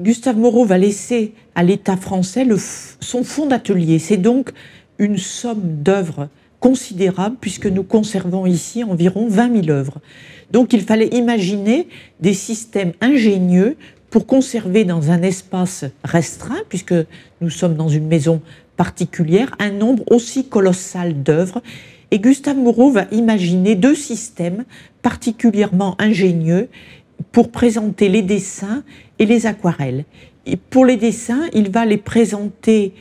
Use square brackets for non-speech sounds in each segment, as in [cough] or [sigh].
Gustave Moreau va laisser à l'État français son fonds d'atelier. C'est donc une somme d'œuvres considérable puisque nous conservons ici environ 20 000 œuvres. Donc il fallait imaginer des systèmes ingénieux pour conserver dans un espace restreint, puisque nous sommes dans une maison particulière, un nombre aussi colossal d'œuvres. Et Gustave Moreau va imaginer deux systèmes particulièrement ingénieux pour présenter les dessins et les aquarelles. Et pour les dessins, il va les présenter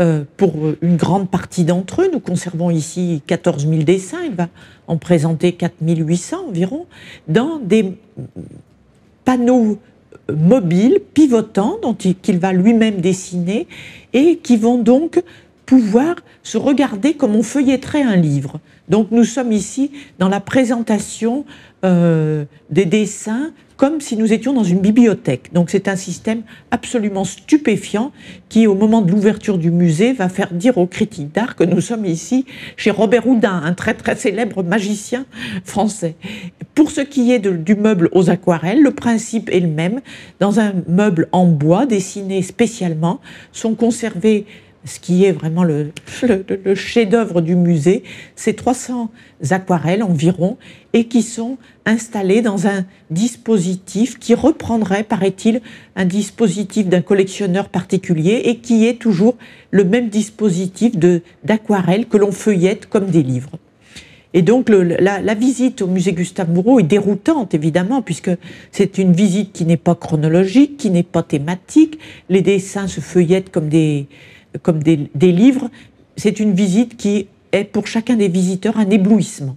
euh, pour une grande partie d'entre eux. Nous conservons ici 14 000 dessins, il va en présenter 4 800 environ, dans des panneaux mobiles, pivotants, qu'il va lui-même dessiner, et qui vont donc pouvoir se regarder comme on feuilletterait un livre. Donc nous sommes ici dans la présentation euh, des dessins comme si nous étions dans une bibliothèque. Donc c'est un système absolument stupéfiant qui, au moment de l'ouverture du musée, va faire dire aux critiques d'art que nous sommes ici chez Robert Houdin, un très très célèbre magicien français. Pour ce qui est du meuble aux aquarelles, le principe est le même. Dans un meuble en bois dessiné spécialement, sont conservés ce qui est vraiment le, [laughs] chef-d'œuvre du musée, c'est 300 aquarelles environ, et qui sont installées dans un dispositif qui reprendrait, paraît-il, un dispositif d'un collectionneur particulier, et qui est toujours le même dispositif d'aquarelles que l'on feuillette comme des livres. Et donc la, la, visite au musée Gustave Moreau est déroutante, évidemment, puisque c'est une visite qui n'est pas chronologique, qui n'est pas thématique. Les dessins se feuillettent comme des, comme des, livres, c'est une visite qui est pour chacun des visiteurs un éblouissement.